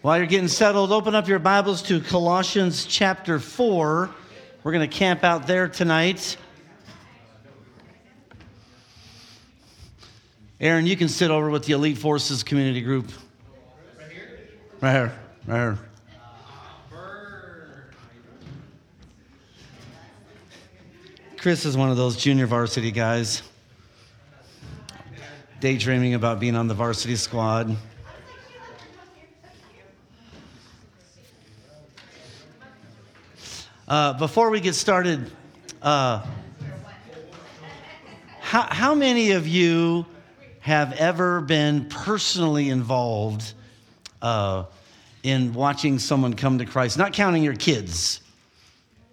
While you're getting settled, open up your Bibles to Colossians chapter 4. We're going to camp out there tonight. Aaron, you can sit over with the Elite Forces community group. Right here? Right here. Right here. Chris is one of those junior varsity guys, daydreaming about being on the varsity squad. Uh, before we get started, uh, how, how many of you have ever been personally involved uh, in watching someone come to Christ? Not counting your kids,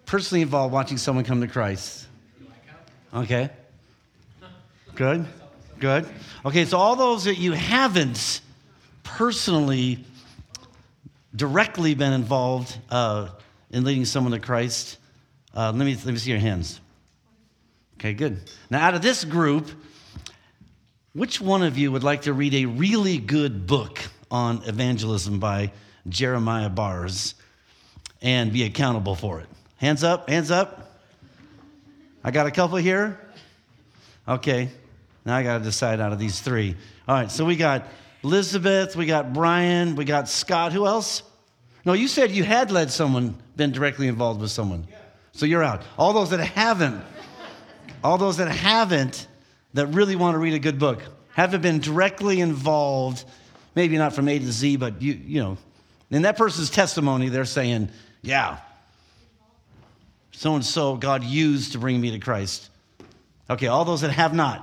personally involved watching someone come to Christ. Okay. Good. Good. Okay, so all those that you haven't personally, directly been involved, uh, in leading someone to Christ? Uh, let, me, let me see your hands. Okay, good. Now, out of this group, which one of you would like to read a really good book on evangelism by Jerram Barrs and be accountable for it? Hands up, hands up. I got a couple here. Okay, now I got to decide out of these three. All right, so we got Elizabeth, we got Brian, we got Scott. Who else? No, you said you had led someone, been directly involved with someone. So you're out. All those that haven't, all those that haven't, that really want to read a good book, haven't been directly involved, maybe not from A to Z, but you, you know, in that person's testimony, they're saying, yeah, so and so God used to bring me to Christ. Okay, all those that have not.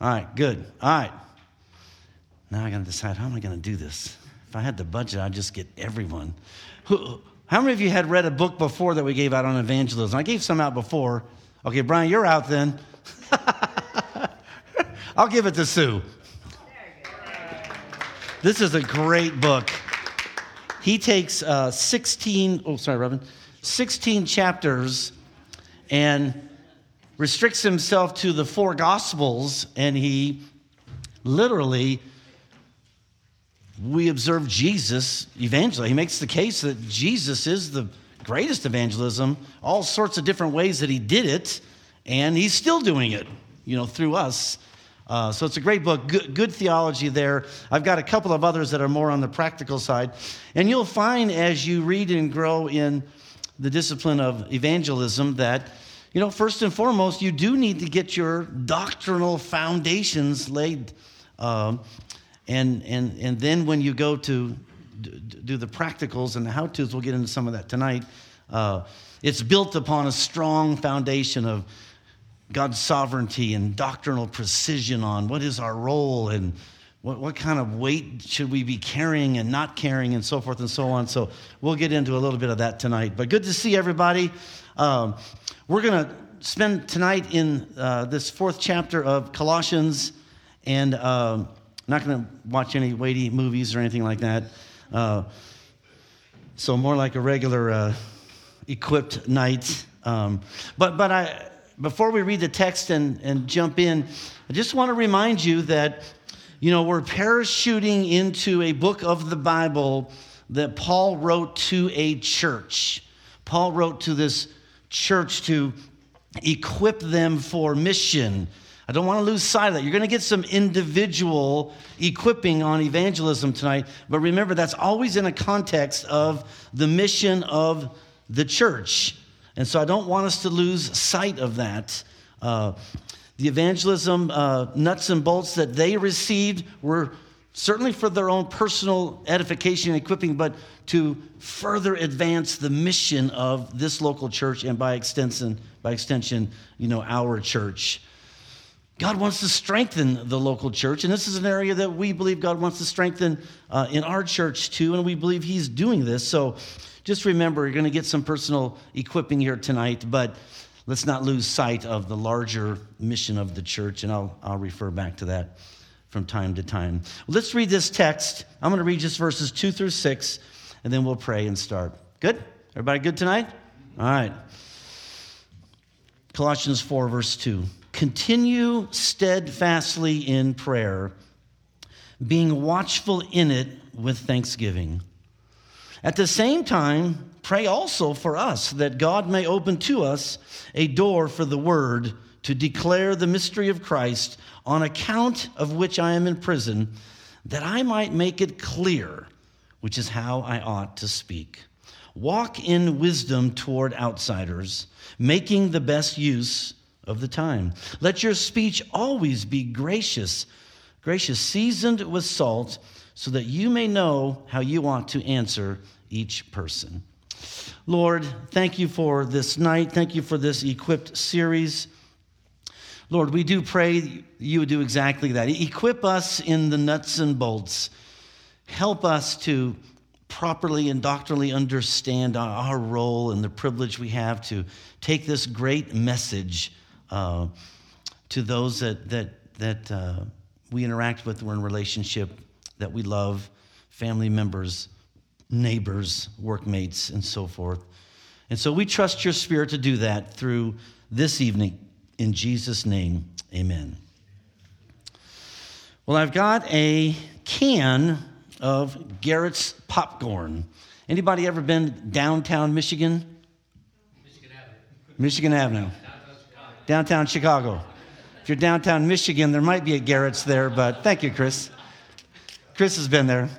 All right, good. All right. Now I got to decide how am I going to do this? If I had the budget, I'd just get everyone. How many of you had read a book before that we gave out on evangelism? I gave some out before. Okay, Brian, you're out then. I'll give it to Sue. This is a great book. He takes uh, 16, oh, sorry, Robin, 16 chapters and restricts himself to the four gospels, and he literally we observe Jesus evangelize. He makes the case that Jesus is the greatest evangelism, all sorts of different ways that he did it, and he's still doing it, you know, through us. Uh, so it's a great book, good, good, theology there. I've got a couple of others that are more on the practical side. And you'll find as you read and grow in the discipline of evangelism that, you know, first and foremost, you do need to get your doctrinal foundations laid. Um, and, and, and then when you go to do the practicals and the how to's, we'll get into some of that tonight. Uh, it's built upon a strong foundation of God's sovereignty and doctrinal precision on what is our role and what, what kind of weight should we be carrying and not carrying and so forth and so on. So we'll get into a little bit of that tonight. But good to see everybody. Um, we're going to spend tonight in uh, this fourth chapter of Colossians and. Um, not going to watch any weighty movies or anything like that. Uh, so more like a regular uh, equipped night. Um, but but I before we read the text and, and jump in, I just want to remind you that you know we're parachuting into a book of the Bible that Paul wrote to a church. Paul wrote to this church to equip them for mission I don't want to lose sight of that. You're going to get some individual equipping on evangelism tonight, but remember that's always in a context of the mission of the church. And so I don't want us to lose sight of that. Uh, the evangelism uh, nuts and bolts that they received were certainly for their own personal edification and equipping, but to further advance the mission of this local church and by extension, by extension, you know, our church. God wants to strengthen the local church, and this is an area that we believe God wants to strengthen uh, in our church too, and we believe He's doing this. So just remember, you're going to get some personal equipping here tonight, but let's not lose sight of the larger mission of the church, and I'll, I'll refer back to that from time to time. Let's read this text. I'm going to read just verses two through six, and then we'll pray and start. Good? Everybody good tonight? All right. Colossians 4, verse 2. Continue steadfastly in prayer, being watchful in it with thanksgiving. At the same time, pray also for us that God may open to us a door for the word to declare the mystery of Christ, on account of which I am in prison, that I might make it clear, which is how I ought to speak. Walk in wisdom toward outsiders, making the best use of the time. Let your speech always be gracious, gracious, seasoned with salt, so that you may know how you ought to answer each person. Lord, thank you for this night. Thank you for this equipped series. Lord, we do pray you would do exactly that. Equip us in the nuts and bolts. Help us to properly and doctrinally understand our role and the privilege we have to take this great message uh, to those that, that, that uh, we interact with, we're in relationship, that we love, family members, neighbors, workmates, and so forth. And so we trust your spirit to do that through this evening. In Jesus' name, amen. Well, I've got a can of Garrett's popcorn. Anybody ever been downtown Michigan? Michigan Avenue. Michigan Avenue. Downtown Chicago. If you're downtown Michigan, there might be a Garrett's there, but thank you, Chris. Chris has been there.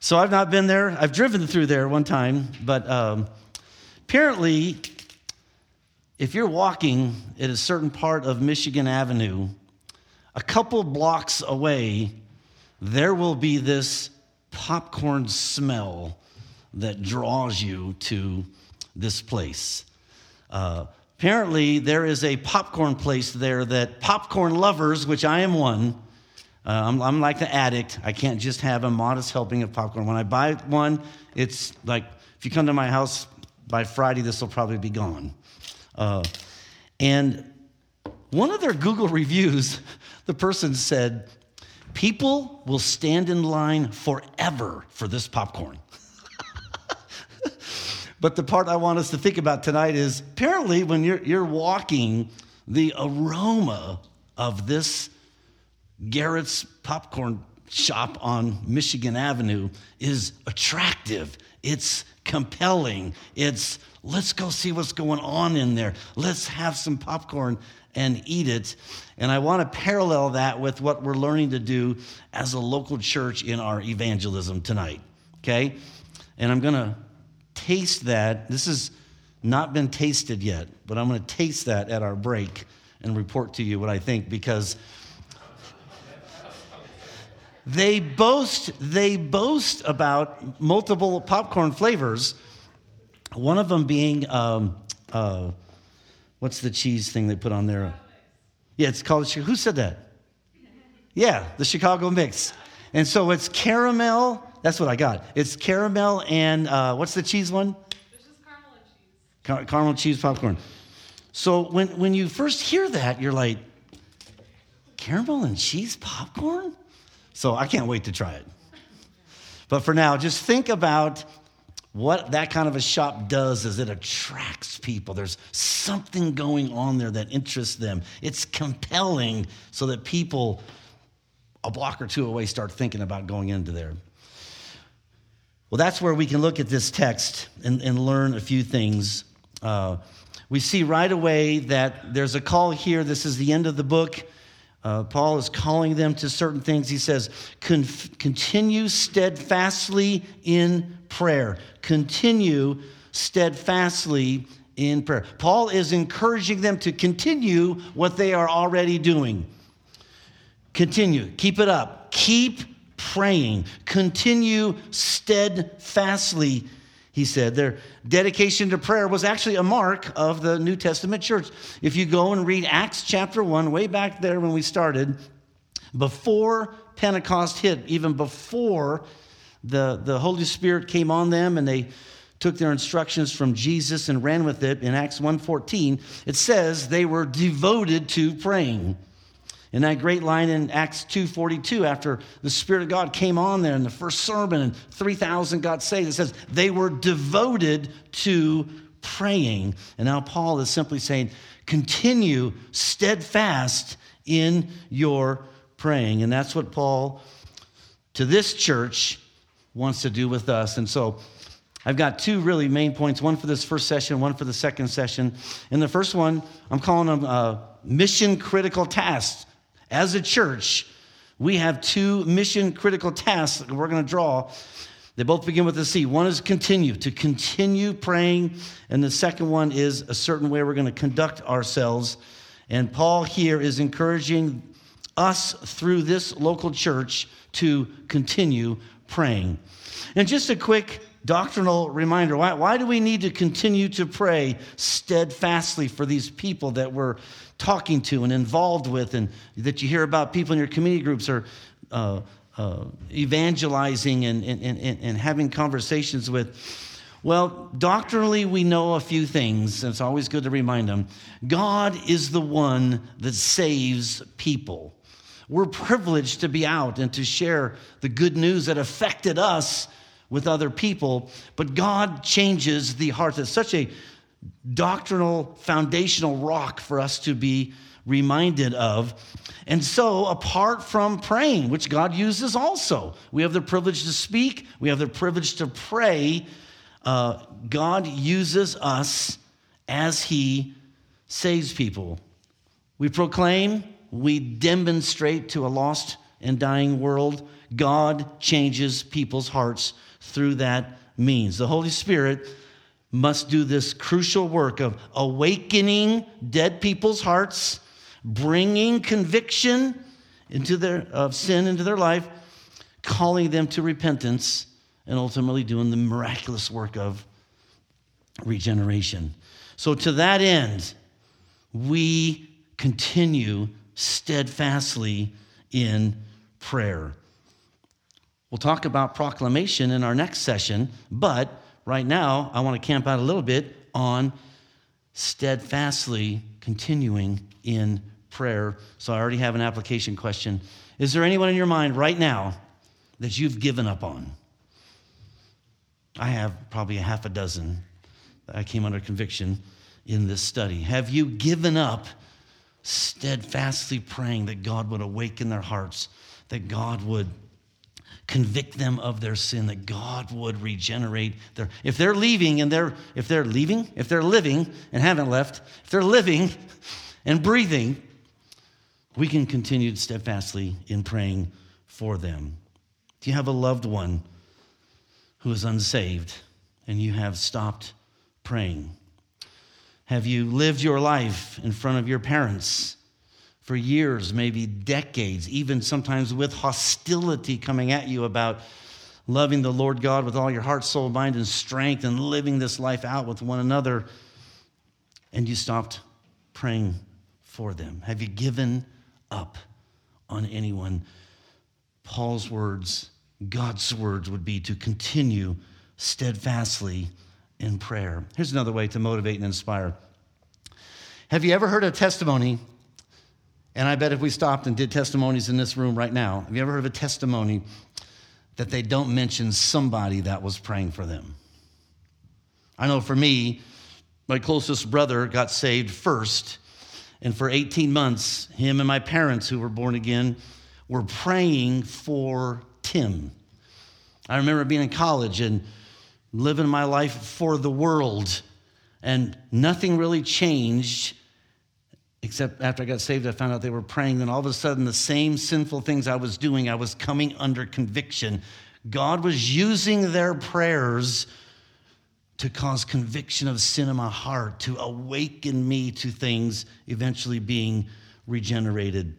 So I've not been there. I've driven through there one time, but um, apparently, if you're walking at a certain part of Michigan Avenue, a couple blocks away, there will be this popcorn smell that draws you to this place. Uh, apparently, there is a popcorn place there that popcorn lovers, which I am one, uh, I'm, I'm, like the addict. I can't just have a modest helping of popcorn. When I buy one, it's like if you come to my house by Friday, this will probably be gone. Uh, and one of their Google reviews, the person said, People will stand in line forever for this popcorn. But the part I want us to think about tonight is apparently when you're, you're walking, the aroma of this Garrett's popcorn shop on Michigan Avenue is attractive. It's compelling. It's let's go see what's going on in there. Let's have some popcorn and eat it. And I want to parallel that with what we're learning to do as a local church in our evangelism tonight. Okay? And I'm going to taste that. This has not been tasted yet, but I'm going to taste that at our break and report to you what I think because they boast they boast about multiple popcorn flavors one of them being um, uh, What's the cheese thing they put on there? Yeah, it's called, who said that? Yeah, the Chicago mix. And so it's caramel, that's what I got. It's caramel and uh, what's the cheese one? This is caramel and cheese. Car- caramel cheese popcorn. So when, when you first hear that, you're like, caramel and cheese popcorn? So I can't wait to try it. But for now, just think about what that kind of a shop does is it attracts people. There's something going on there that interests them. It's compelling so that people a block or two away start thinking about going into there. Well, that's where we can look at this text and, and learn a few things. Uh, we see right away that there's a call here. This is the end of the book. Uh, Paul is calling them to certain things. He says, continue steadfastly in prayer. Continue steadfastly in prayer. Paul is encouraging them to continue what they are already doing. Continue, keep it up, keep praying, continue steadfastly he said. Their dedication to prayer was actually a mark of the New Testament church. If you go and read Acts chapter 1, way back there when we started, before Pentecost hit, even before the, the Holy Spirit came on them and they took their instructions from Jesus and ran with it in Acts 1:14, it says they were devoted to praying. In that great line in Acts 2:42, after the Spirit of God came on there in the first sermon and 3,000 got saved, it says they were devoted to praying. And now Paul is simply saying, continue steadfast in your praying. And that's what Paul to this church wants to do with us. And so I've got two really main points one for this first session, one for the second session. In the first one, I'm calling them uh, mission critical tasks. As a church, we have two mission critical tasks that we're going to draw. They both begin with a C. One is continue, to continue praying. And the second one is a certain way we're going to conduct ourselves. And Paul here is encouraging us through this local church to continue praying. And just a quick doctrinal reminder why, why do we need to continue to pray steadfastly for these people that we're talking to and involved with, and that you hear about people in your community groups or uh, uh, evangelizing and, and, and, and having conversations with? Well, doctrinally, we know a few things, and it's always good to remind them. God is the one that saves people. We're privileged to be out and to share the good news that affected us with other people, but God changes the heart. It's such a doctrinal, foundational rock for us to be reminded of. And so, apart from praying, which God uses also, we have the privilege to speak, we have the privilege to pray. Uh, God uses us as He saves people. We proclaim, we demonstrate to a lost and dying world, God changes people's hearts through that means. The Holy Spirit must do this crucial work of awakening dead people's hearts, bringing conviction into their, of sin into their life, calling them to repentance, and ultimately doing the miraculous work of regeneration. So, to that end, we continue steadfastly in prayer. We'll talk about proclamation in our next session, but right now I want to camp out a little bit on steadfastly continuing in prayer. So I already have an application question. Is there anyone in your mind right now that you've given up on? I have probably a half a dozen that I came under conviction in this study. Have you given up steadfastly praying that God would awaken their hearts, that God would convict them of their sin, that God would regenerate their. If they're leaving and they're, if they're leaving, if they're living and haven't left, if they're living and breathing, we can continue steadfastly in praying for them. Do you have a loved one who is unsaved and you have stopped praying? Have you lived your life in front of your parents for years, maybe decades, even sometimes with hostility coming at you about loving the Lord God with all your heart, soul, mind, and strength and living this life out with one another, and you stopped praying for them? Have you given up on anyone? Paul's words, God's words would be to continue steadfastly in prayer. Here's another way to motivate and inspire. Have you ever heard a testimony and I bet if we stopped and did testimonies in this room right now, have you ever heard of a testimony that they don't mention somebody that was praying for them? I know for me, my closest brother got saved first. And for 18 months, him and my parents, who were born again, were praying for Tim. I remember being in college and living my life for the world, and nothing really changed Except after I got saved, I found out they were praying. Then all of a sudden, the same sinful things I was doing, I was coming under conviction. God was using their prayers to cause conviction of sin in my heart, to awaken me to things eventually being regenerated.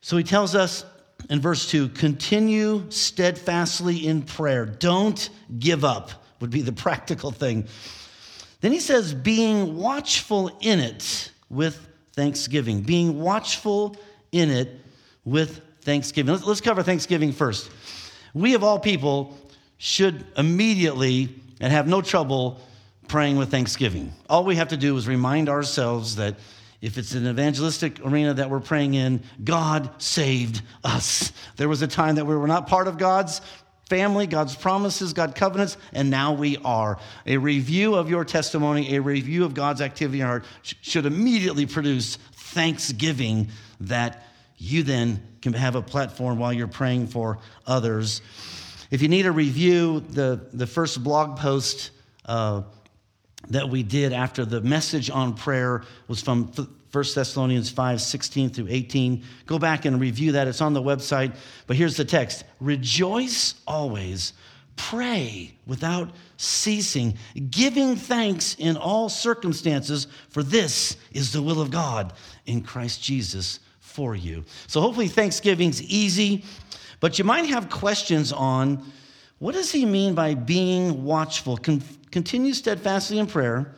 So he tells us in verse 2 continue steadfastly in prayer. Don't give up, would be the practical thing. Then he says, being watchful in it with thanksgiving, being watchful in it with thanksgiving. Let's, cover thanksgiving first. We, of all people, should immediately and have no trouble praying with thanksgiving. All we have to do is remind ourselves that if it's an evangelistic arena that we're praying in, God saved us. There was a time that we were not part of God's family, God's promises, God's covenants, and now we are. A review of your testimony, a review of God's activity in our heart should immediately produce thanksgiving that you then can have a platform while you're praying for others. If you need a review, the, the first blog post uh, that we did after the message on prayer was from 1 Thessalonians 5 16 through 18. Go back and review that. It's on the website. But here's the text Rejoice always, pray without ceasing, giving thanks in all circumstances, for this is the will of God in Christ Jesus for you. So hopefully, Thanksgiving's easy, but you might have questions on what does he mean by being watchful? Continue steadfastly in prayer,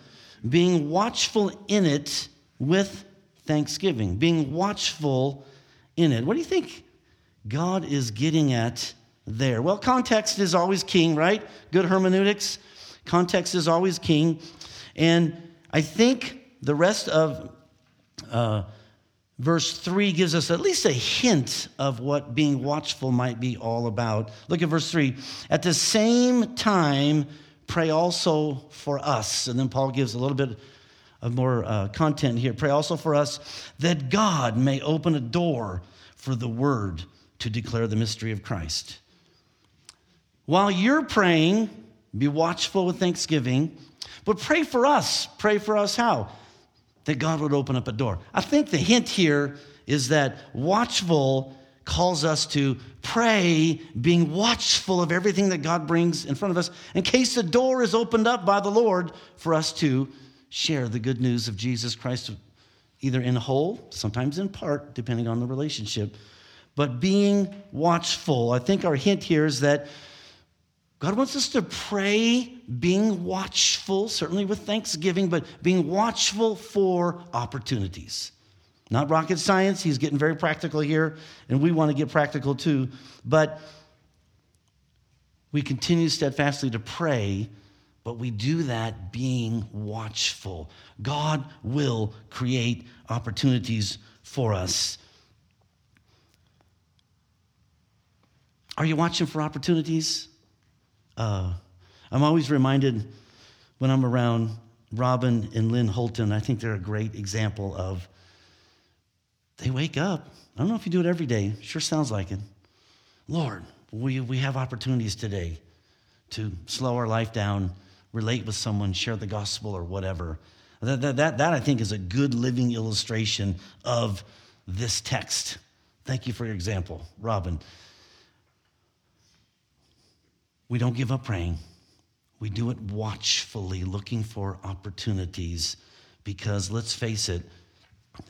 being watchful in it with thanksgiving, being watchful in it. What do you think God is getting at there? Well, context is always king, right? Good hermeneutics. Context is always king. And I think the rest of uh, verse 3 gives us at least a hint of what being watchful might be all about. Look at verse 3. At the same time, pray also for us. And then Paul gives a little bit of more uh, content here. Pray also for us that God may open a door for the word to declare the mystery of Christ. While you're praying, be watchful with thanksgiving, but pray for us. Pray for us how? That God would open up a door. I think the hint here is that watchful calls us to pray, being watchful of everything that God brings in front of us, in case the door is opened up by the Lord for us to share the good news of Jesus Christ, either in whole, sometimes in part, depending on the relationship. But being watchful, I think our hint here is that God wants us to pray, being watchful, certainly with thanksgiving, but being watchful for opportunities. Not rocket science, he's getting very practical here, and we want to get practical too. But we continue steadfastly to pray, but we do that being watchful. God will create opportunities for us. Are you watching for opportunities? Uh, I'm always reminded when I'm around Robin and Lynn Holton, I think they're a great example of they wake up. I don't know if you do it every day, sure sounds like it. Lord, we, we have opportunities today to slow our life down, relate with someone, share the gospel or whatever. That, that, that, that I think is a good living illustration of this text. Thank you for your example, Robin. We don't give up praying. We do it watchfully, looking for opportunities, because let's face it,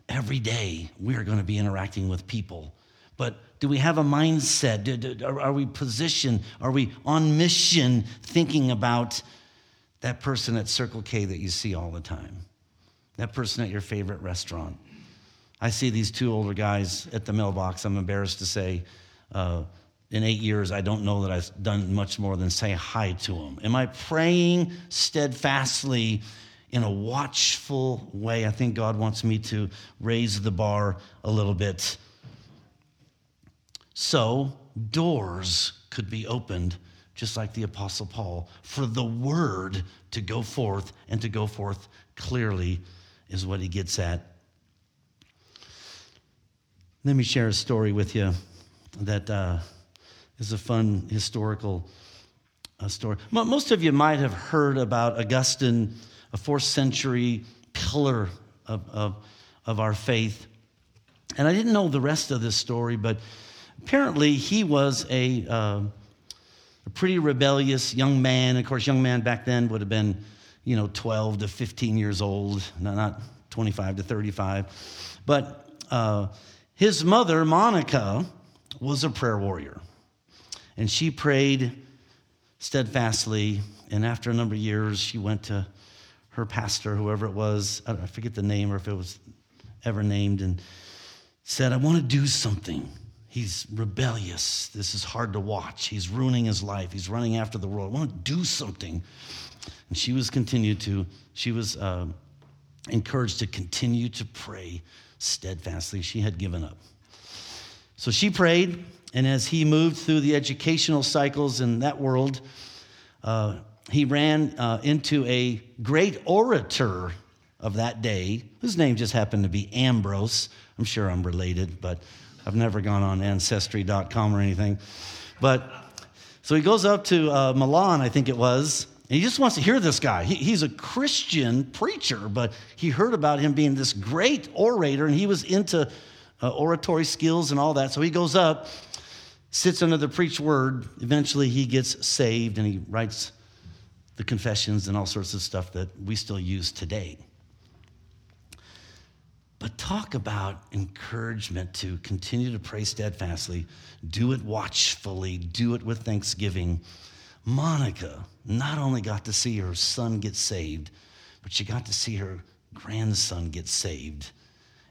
every day we are going to be interacting with people. But do we have a mindset? Are we positioned? Are we on mission thinking about that person at Circle K that you see all the time? That person at your favorite restaurant? I see these two older guys at the mailbox, I'm embarrassed to say. Uh, in eight years, I don't know that I've done much more than say hi to them. Am I praying steadfastly in a watchful way? I think God wants me to raise the bar a little bit. So, doors could be opened, just like the Apostle Paul, for the word to go forth and to go forth clearly, is what he gets at. Let me share a story with you that. Uh, is a fun historical uh, story. Most of you might have heard about Augustine, a fourth century pillar of, of, of our faith. And I didn't know the rest of this story, but apparently he was a, uh, a pretty rebellious young man. Of course, young man back then would have been, you know, 12 to 15 years old, not 25 to 35. But uh, his mother, Monica, was a prayer warrior. And she prayed steadfastly. And after a number of years, she went to her pastor, whoever it was, I forget the name or if it was ever named, and said, I want to do something. He's rebellious. This is hard to watch. He's ruining his life. He's running after the world. I want to do something. And she was continued to, she was uh, encouraged to continue to pray steadfastly. She had given up. So she prayed, and as he moved through the educational cycles in that world, uh, he ran uh, into a great orator of that day, whose name just happened to be Ambrose. I'm sure I'm related, but I've never gone on ancestry.com or anything. But so he goes up to uh, Milan, I think it was, and he just wants to hear this guy. He, he's a Christian preacher, but he heard about him being this great orator, and he was into uh, oratory skills and all that. So he goes up, sits under the preached word. Eventually, he gets saved, and he writes the confessions and all sorts of stuff that we still use today. But talk about encouragement to continue to pray steadfastly, do it watchfully, do it with thanksgiving. Monica not only got to see her son get saved, but she got to see her grandson get saved.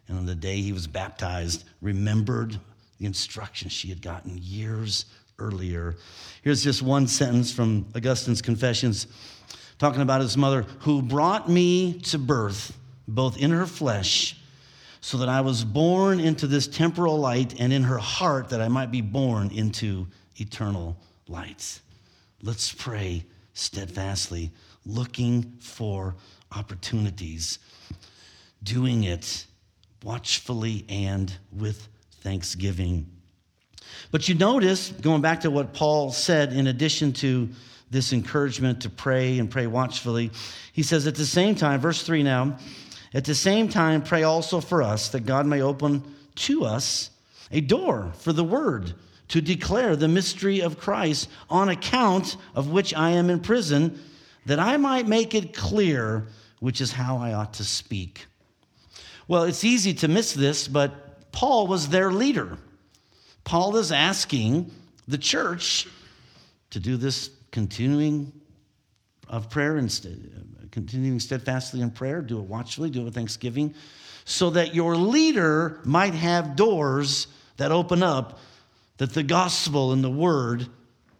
And on the day he was baptized, remembered the instructions she had gotten years earlier. Here's just one sentence from Augustine's Confessions talking about his mother, who brought me to birth, both in her flesh, so that I was born into this temporal light, and in her heart, that I might be born into eternal light. Let's pray steadfastly, looking for opportunities, doing it watchfully and with thanksgiving. But you notice, going back to what Paul said, in addition to this encouragement to pray and pray watchfully, he says at the same time, verse 3 now, at the same time, pray also for us that God may open to us a door for the word to declare the mystery of Christ, on account of which I am in prison, that I might make it clear which is how I ought to speak. Well, it's easy to miss this, but Paul was their leader. Paul is asking the church to do this continuing of prayer and st- continuing steadfastly in prayer, do it watchfully, do it with thanksgiving, so that your leader might have doors that open up that the gospel and the word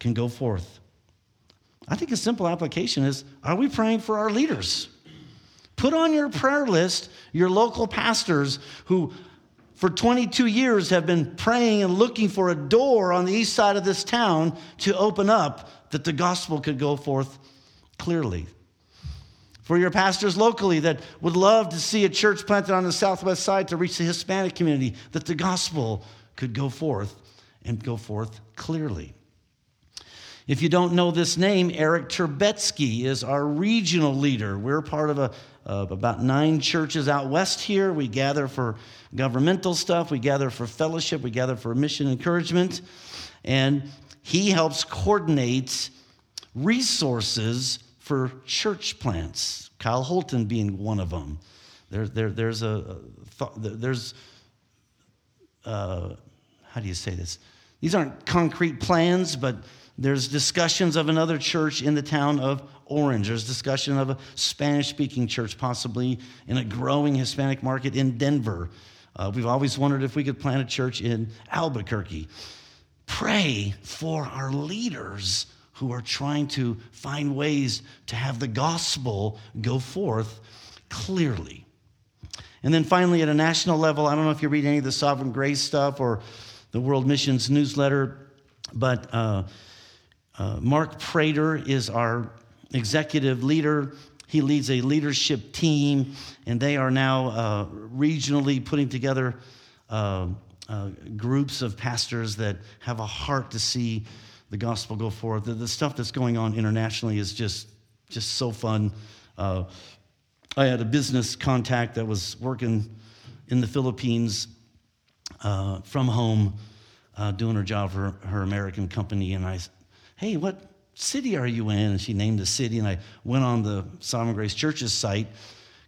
can go forth. I think a simple application is are we praying for our leaders? Put on your prayer list your local pastors who for 22 years have been praying and looking for a door on the east side of this town to open up that the gospel could go forth clearly. For your pastors locally that would love to see a church planted on the southwest side to reach the Hispanic community, that the gospel could go forth and go forth clearly. If you don't know this name, Eric Terbetsky is our regional leader. We're part of a, of about nine churches out west here. We gather for governmental stuff, we gather for fellowship, we gather for mission encouragement. And he helps coordinate resources for church plants, Kyle Holton being one of them. There, there, there's a, there's, uh, how do you say this? These aren't concrete plans, but there's discussions of another church in the town of Orange. There's discussion of a Spanish speaking church, possibly in a growing Hispanic market in Denver. Uh, we've always wondered if we could plant a church in Albuquerque. Pray for our leaders who are trying to find ways to have the gospel go forth clearly. And then finally, at a national level, I don't know if you read any of the Sovereign Grace stuff or the World Missions newsletter, but uh, uh, Mark Prater is our executive leader. He leads a leadership team, and they are now uh, regionally putting together uh, uh, groups of pastors that have a heart to see the gospel go forth. The, the stuff that's going on internationally is just, just so fun. Uh, I had a business contact that was working in the Philippines uh, from home, uh, doing her job for her American company. And I, said, hey, what city are you in? And she named the city. And I went on the Sovereign Grace Church's site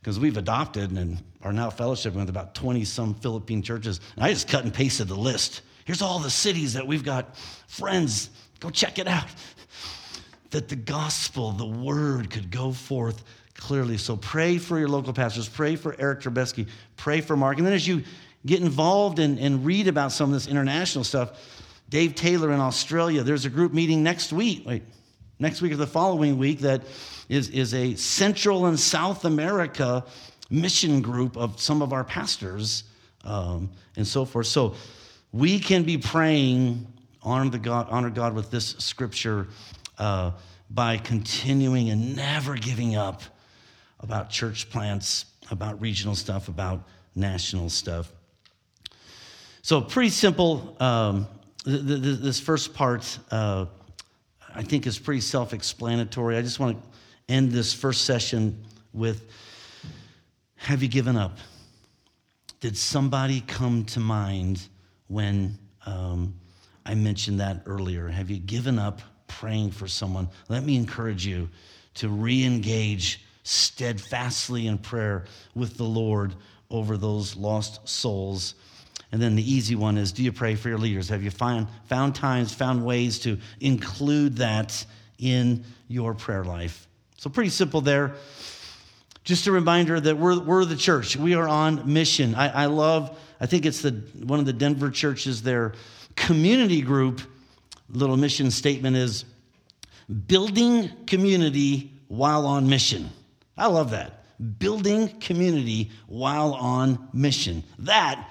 because we've adopted and are now fellowshipping with about 20 some Philippine churches. And I just cut and pasted the list. Here's all the cities that we've got friends. Go check it out. That the gospel, the word could go forth clearly. So pray for your local pastors. Pray for Eric Trubetsky. Pray for Mark. And then as you get involved and, and read about some of this international stuff. Dave Taylor in Australia, there's a group meeting next week, wait, next week or the following week that is, is a Central and South America mission group of some of our pastors um, and so forth. So we can be praying, honor, the God, honor God with this scripture uh, by continuing and never giving up about church plants, about regional stuff, about national stuff. So, pretty simple. Um, this first part, uh, I think, is pretty self explanatory. I just want to end this first session with Have you given up? Did somebody come to mind when um, I mentioned that earlier? Have you given up praying for someone? Let me encourage you to re engage steadfastly in prayer with the Lord over those lost souls. And then the easy one is do you pray for your leaders? Have you find, found times, found ways to include that in your prayer life? So, pretty simple there. Just a reminder that we're, we're the church. We are on mission. I, I love, I think it's the, one of the Denver churches, their community group little mission statement is building community while on mission. I love that. Building community while on mission. That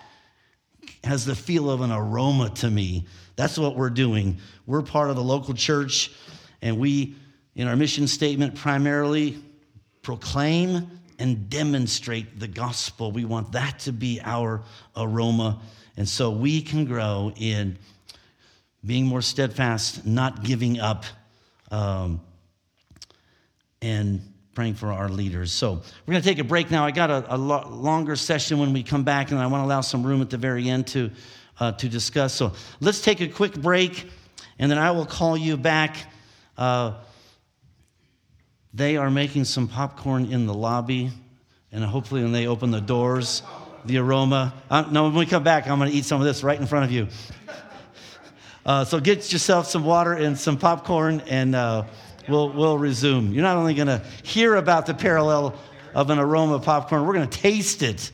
has the feel of an aroma to me. That's what we're doing. We're part of the local church, and we, in our mission statement, primarily proclaim and demonstrate the gospel. We want that to be our aroma. And so we can grow in being more steadfast, not giving up, um, and praying for our leaders. So we're going to take a break now. I got a, a lo- longer session when we come back, and I want to allow some room at the very end to, uh, to discuss. So let's take a quick break, and then I will call you back. Uh, they are making some popcorn in the lobby, and hopefully, when they open the doors, the aroma. Uh, no, when we come back, I'm going to eat some of this right in front of you. Uh, so get yourself some water and some popcorn, and uh, we'll, we'll resume. You're not only going to hear about the parallel of an aroma of popcorn, we're going to taste it